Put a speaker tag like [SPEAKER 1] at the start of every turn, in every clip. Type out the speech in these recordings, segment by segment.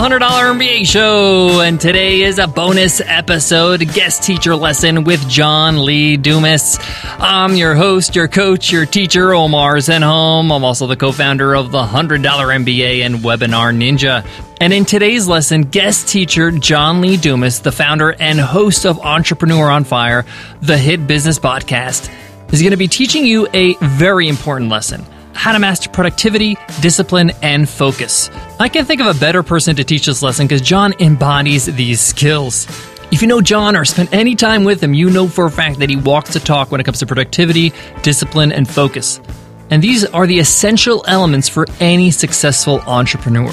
[SPEAKER 1] $100 MBA show, and today is a bonus episode guest teacher lesson with John Lee Dumas. I'm your host, your coach, your teacher, Omar Zenhom. I'm also the co founder of the $100 MBA and Webinar Ninja. And in today's lesson, guest teacher John Lee Dumas, the founder and host of Entrepreneur on Fire, the hit business podcast, is going to be teaching you a very important lesson how to master productivity, discipline, and focus. I can't think of a better person to teach this lesson because John embodies these skills. If you know John or spent any time with him, you know for a fact that he walks the talk when it comes to productivity, discipline, and focus. And these are the essential elements for any successful entrepreneur.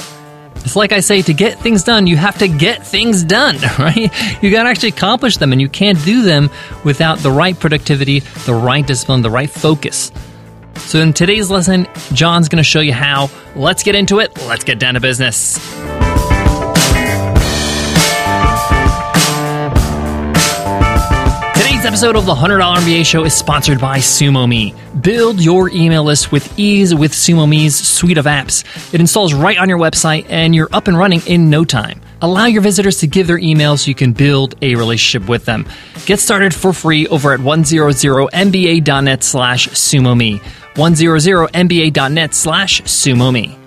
[SPEAKER 1] It's like I say, to get things done, you have to get things done, right? You got to actually accomplish them, and you can't do them without the right productivity, the right discipline, the right focus. So, in today's lesson, John's going to show you how. Let's get into it. Let's get down to business. Today's episode of the $100 MBA show is sponsored by SumoMe. Build your email list with ease with SumoMe's suite of apps. It installs right on your website and you're up and running in no time. Allow your visitors to give their email so you can build a relationship with them. Get started for free over at 100mba.net slash SumoMe. 100mba.net slash SumoMe.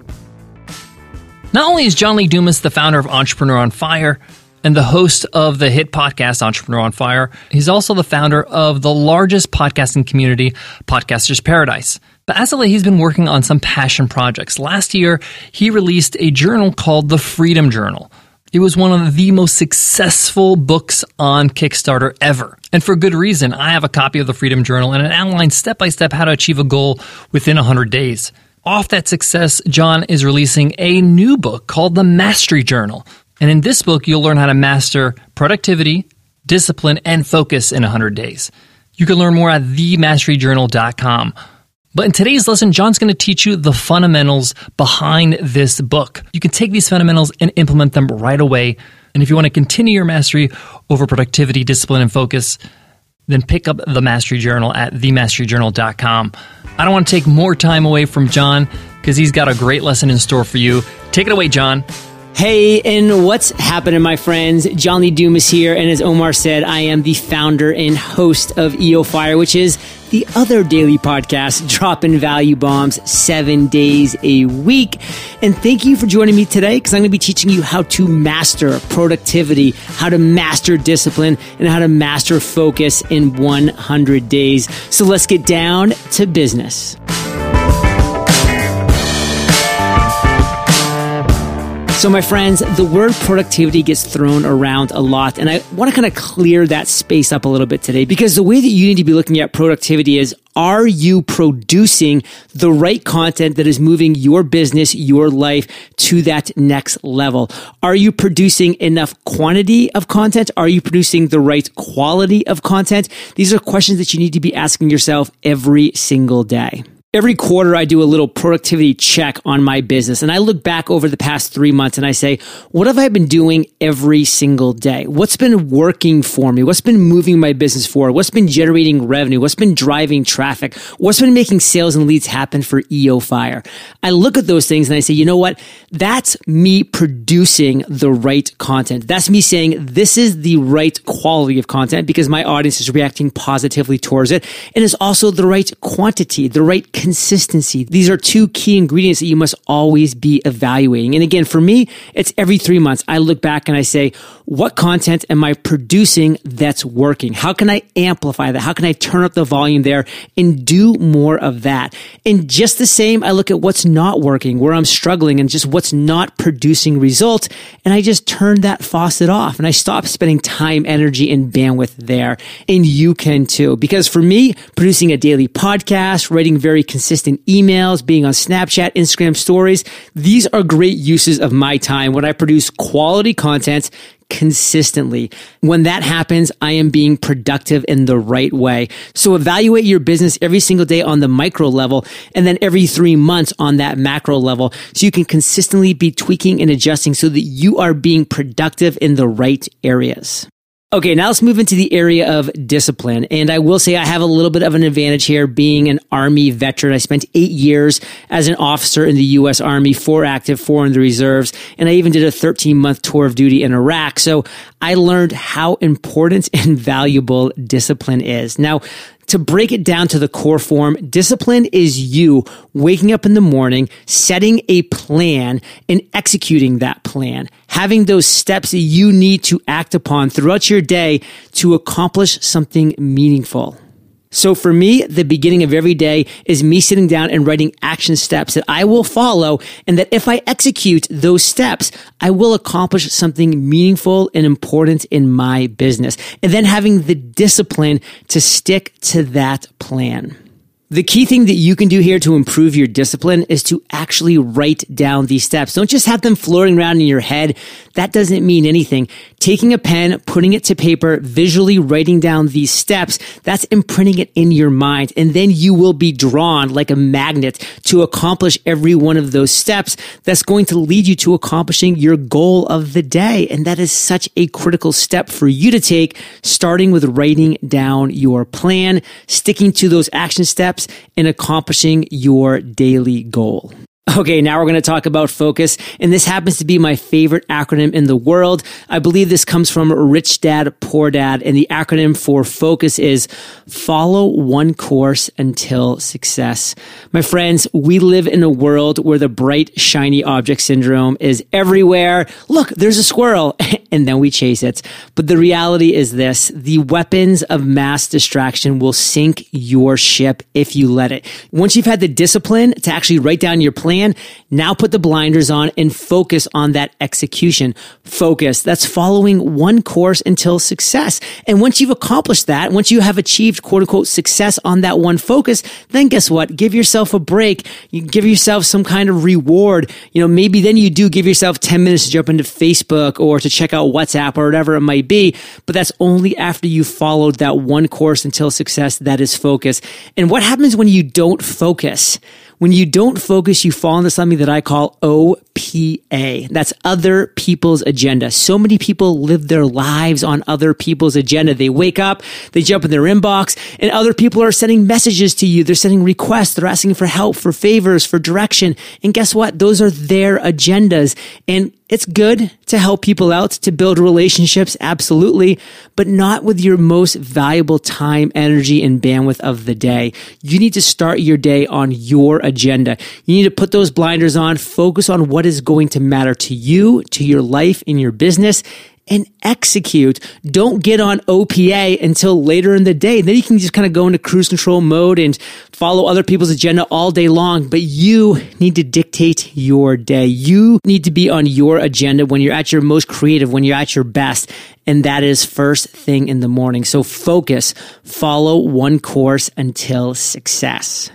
[SPEAKER 1] Not only is John Lee Dumas the founder of Entrepreneur on Fire and the host of the hit podcast Entrepreneur on Fire, he's also the founder of the largest podcasting community, Podcasters Paradise. But as of late, he's been working on some passion projects. Last year, he released a journal called the Freedom Journal. It was one of the most successful books on Kickstarter ever. And for good reason. I have a copy of the Freedom Journal and it outlines step by step how to achieve a goal within 100 days. Off that success, John is releasing a new book called the Mastery Journal. And in this book, you'll learn how to master productivity, discipline, and focus in 100 days. You can learn more at themasteryjournal.com. But in today's lesson, John's going to teach you the fundamentals behind this book. You can take these fundamentals and implement them right away. And if you want to continue your mastery over productivity, discipline, and focus, then pick up the Mastery Journal at themasteryjournal.com. I don't want to take more time away from John because he's got a great lesson in store for you. Take it away, John.
[SPEAKER 2] Hey, and what's happening, my friends? John Lee Dumas here, and as Omar said, I am the founder and host of EO Fire, which is the other daily podcast, dropping value bombs seven days a week. And thank you for joining me today because I'm going to be teaching you how to master productivity, how to master discipline, and how to master focus in 100 days. So let's get down to business. So, my friends, the word productivity gets thrown around a lot, and I want to kind of clear that space up a little bit today because the way that you need to be looking at productivity is are you producing the right content that is moving your business, your life to that next level? Are you producing enough quantity of content? Are you producing the right quality of content? These are questions that you need to be asking yourself every single day. Every quarter, I do a little productivity check on my business and I look back over the past three months and I say, what have I been doing every single day? What's been working for me? What's been moving my business forward? What's been generating revenue? What's been driving traffic? What's been making sales and leads happen for EO Fire? I look at those things and I say, you know what? That's me producing the right content. That's me saying this is the right quality of content because my audience is reacting positively towards it. And it's also the right quantity, the right consistency. These are two key ingredients that you must always be evaluating. And again, for me, it's every three months. I look back and I say, what content am I producing that's working? How can I amplify that? How can I turn up the volume there and do more of that? And just the same, I look at what's not working, where I'm struggling and just what's not producing results. And I just turn that faucet off and I stop spending time, energy, and bandwidth there. And you can too. Because for me, producing a daily podcast, writing very consistent emails, being on Snapchat, Instagram stories. These are great uses of my time when I produce quality content consistently. When that happens, I am being productive in the right way. So evaluate your business every single day on the micro level and then every three months on that macro level so you can consistently be tweaking and adjusting so that you are being productive in the right areas. Okay, now let's move into the area of discipline. And I will say I have a little bit of an advantage here being an Army veteran. I spent eight years as an officer in the U.S. Army, four active, four in the reserves. And I even did a 13 month tour of duty in Iraq. So I learned how important and valuable discipline is. Now, to break it down to the core form, discipline is you waking up in the morning, setting a plan and executing that plan, having those steps that you need to act upon throughout your day to accomplish something meaningful. So for me, the beginning of every day is me sitting down and writing action steps that I will follow and that if I execute those steps, I will accomplish something meaningful and important in my business. And then having the discipline to stick to that plan. The key thing that you can do here to improve your discipline is to actually write down these steps. Don't just have them floating around in your head. That doesn't mean anything. Taking a pen, putting it to paper, visually writing down these steps, that's imprinting it in your mind. And then you will be drawn like a magnet to accomplish every one of those steps. That's going to lead you to accomplishing your goal of the day. And that is such a critical step for you to take, starting with writing down your plan, sticking to those action steps steps in accomplishing your daily goal. Okay, now we're going to talk about focus. And this happens to be my favorite acronym in the world. I believe this comes from Rich Dad, Poor Dad. And the acronym for focus is follow one course until success. My friends, we live in a world where the bright, shiny object syndrome is everywhere. Look, there's a squirrel. and then we chase it. But the reality is this the weapons of mass distraction will sink your ship if you let it. Once you've had the discipline to actually write down your plan, plan. Now put the blinders on and focus on that execution. Focus. That's following one course until success. And once you've accomplished that, once you have achieved quote unquote success on that one focus, then guess what? Give yourself a break. You give yourself some kind of reward. You know, maybe then you do give yourself 10 minutes to jump into Facebook or to check out WhatsApp or whatever it might be. But that's only after you followed that one course until success. That is focus. And what happens when you don't focus? When you don't focus, you fall into something that I call OPA. That's other people's agenda. So many people live their lives on other people's agenda. They wake up, they jump in their inbox, and other people are sending messages to you. They're sending requests. They're asking for help, for favors, for direction. And guess what? Those are their agendas. And it's good to help people out, to build relationships, absolutely, but not with your most valuable time, energy, and bandwidth of the day. You need to start your day on your agenda. You need to put those blinders on, focus on what is going to matter to you, to your life, in your business, and execute. Don't get on OPA until later in the day. Then you can just kind of go into cruise control mode and follow other people's agenda all day long. But you need to dictate your day. You need to be on your agenda when you're at your most creative, when you're at your best. And that is first thing in the morning. So focus, follow one course until success.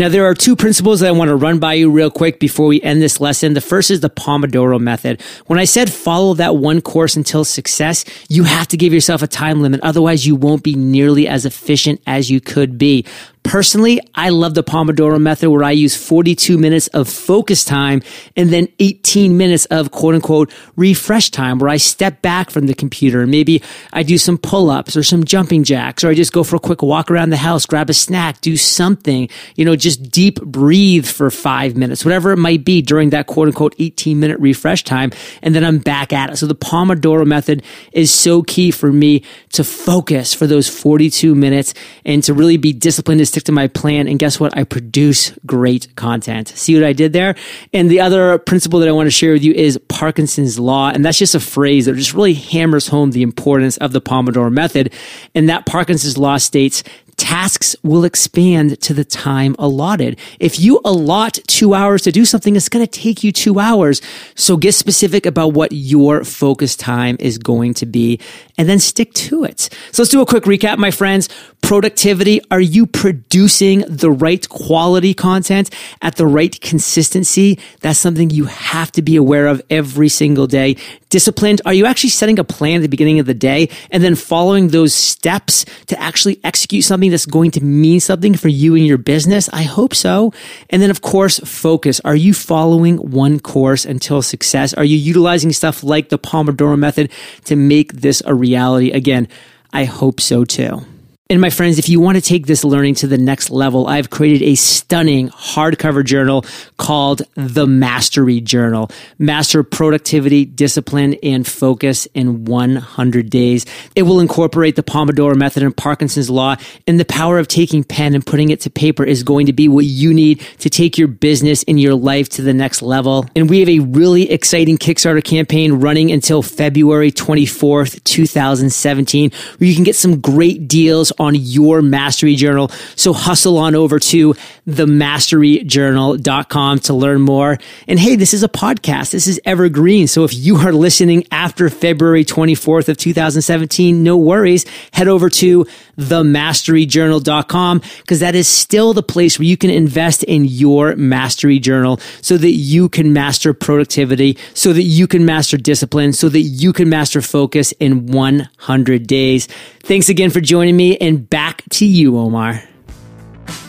[SPEAKER 2] Now, there are two principles that I want to run by you real quick before we end this lesson. The first is the Pomodoro method. When I said follow that one course until success, you have to give yourself a time limit. Otherwise, you won't be nearly as efficient as you could be. Personally, I love the Pomodoro method where I use 42 minutes of focus time and then 18 minutes of quote unquote refresh time where I step back from the computer and maybe I do some pull ups or some jumping jacks or I just go for a quick walk around the house, grab a snack, do something, you know, just deep breathe for five minutes, whatever it might be during that quote unquote 18 minute refresh time. And then I'm back at it. So the Pomodoro method is so key for me to focus for those 42 minutes and to really be disciplined stick to my plan. And guess what? I produce great content. See what I did there? And the other principle that I want to share with you is Parkinson's law. And that's just a phrase that just really hammers home the importance of the Pomodoro method. And that Parkinson's law states tasks will expand to the time allotted. If you allot two hours to do something, it's going to take you two hours. So get specific about what your focus time is going to be and then stick to it. So let's do a quick recap, my friends. Productivity. Are you producing the right quality content at the right consistency? That's something you have to be aware of every single day. Disciplined. Are you actually setting a plan at the beginning of the day and then following those steps to actually execute something that's going to mean something for you and your business? I hope so. And then of course, focus. Are you following one course until success? Are you utilizing stuff like the Pomodoro method to make this a reality? Again, I hope so too. And my friends, if you want to take this learning to the next level, I've created a stunning hardcover journal called the Mastery Journal. Master productivity, discipline, and focus in 100 days. It will incorporate the Pomodoro method and Parkinson's law, and the power of taking pen and putting it to paper is going to be what you need to take your business and your life to the next level. And we have a really exciting Kickstarter campaign running until February 24th, 2017, where you can get some great deals on your mastery journal. So hustle on over to themasteryjournal.com to learn more. And hey, this is a podcast. This is evergreen. So if you are listening after February 24th of 2017, no worries. Head over to themasteryjournal.com because that is still the place where you can invest in your mastery journal so that you can master productivity, so that you can master discipline, so that you can master focus in 100 days. Thanks again for joining me and back to you, Omar.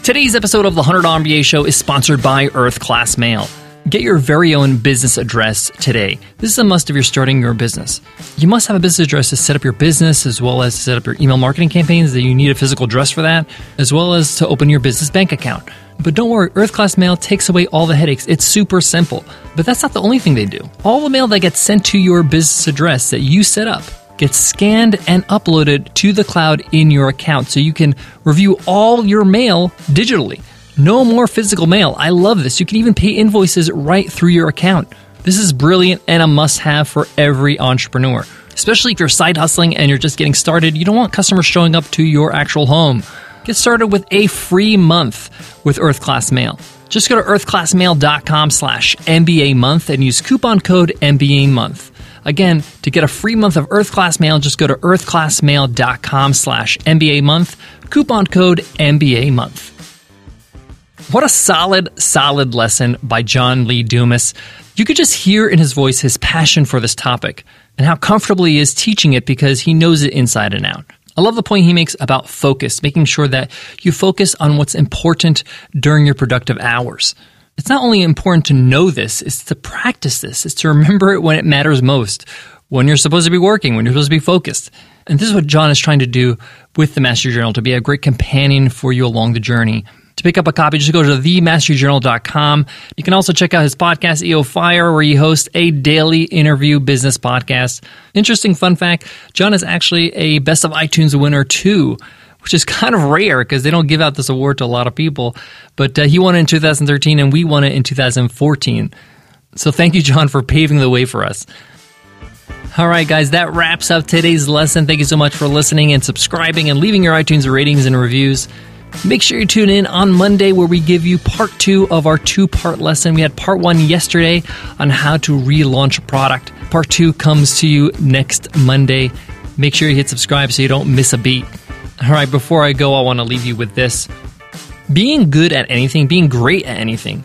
[SPEAKER 1] Today's episode of the $100 MBA Show is sponsored by Earth Class Mail. Get your very own business address today. This is a must if you're starting your business. You must have a business address to set up your business, as well as to set up your email marketing campaigns, that you need a physical address for that, as well as to open your business bank account. But don't worry, Earth Class Mail takes away all the headaches. It's super simple. But that's not the only thing they do. All the mail that gets sent to your business address that you set up gets scanned and uploaded to the cloud in your account so you can review all your mail digitally. No more physical mail. I love this. You can even pay invoices right through your account. This is brilliant and a must have for every entrepreneur. Especially if you're side hustling and you're just getting started, you don't want customers showing up to your actual home. Get started with a free month with Earth Class Mail. Just go to earthclassmail.com slash MBA month and use coupon code MBA month. Again, to get a free month of Earth Class Mail, just go to earthclassmail.com slash MBA month, coupon code MBA month. What a solid, solid lesson by John Lee Dumas. You could just hear in his voice his passion for this topic and how comfortable he is teaching it because he knows it inside and out. I love the point he makes about focus, making sure that you focus on what's important during your productive hours. It's not only important to know this, it's to practice this, it's to remember it when it matters most, when you're supposed to be working, when you're supposed to be focused. And this is what John is trying to do with the Mastery Journal to be a great companion for you along the journey. To pick up a copy, just go to themasteryjournal.com. You can also check out his podcast, EO Fire, where he hosts a daily interview business podcast. Interesting fun fact John is actually a Best of iTunes winner, too which is kind of rare because they don't give out this award to a lot of people. But uh, he won it in 2013 and we won it in 2014. So thank you, John, for paving the way for us. All right, guys, that wraps up today's lesson. Thank you so much for listening and subscribing and leaving your iTunes ratings and reviews. Make sure you tune in on Monday where we give you part two of our two part lesson. We had part one yesterday on how to relaunch a product. Part two comes to you next Monday. Make sure you hit subscribe so you don't miss a beat. All right, before I go, I want to leave you with this. Being good at anything, being great at anything,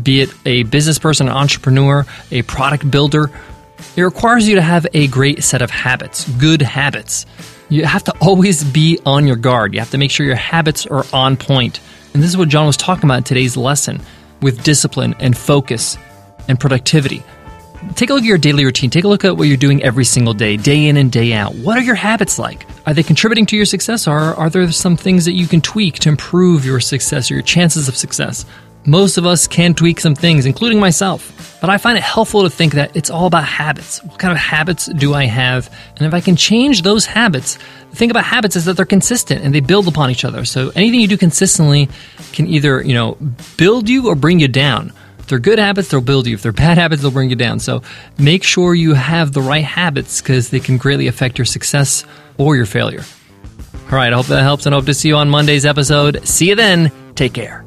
[SPEAKER 1] be it a business person, an entrepreneur, a product builder, it requires you to have a great set of habits, good habits. You have to always be on your guard. You have to make sure your habits are on point. And this is what John was talking about in today's lesson with discipline and focus and productivity. Take a look at your daily routine. Take a look at what you're doing every single day, day in and day out. What are your habits like? Are they contributing to your success, or are there some things that you can tweak to improve your success or your chances of success? Most of us can tweak some things, including myself. But I find it helpful to think that it's all about habits. What kind of habits do I have? And if I can change those habits, the thing about habits is that they're consistent and they build upon each other. So anything you do consistently can either, you know, build you or bring you down. If they're good habits, they'll build you. If they're bad habits, they'll bring you down. So make sure you have the right habits because they can greatly affect your success or your failure. All right, I hope that helps and hope to see you on Monday's episode. See you then. Take care.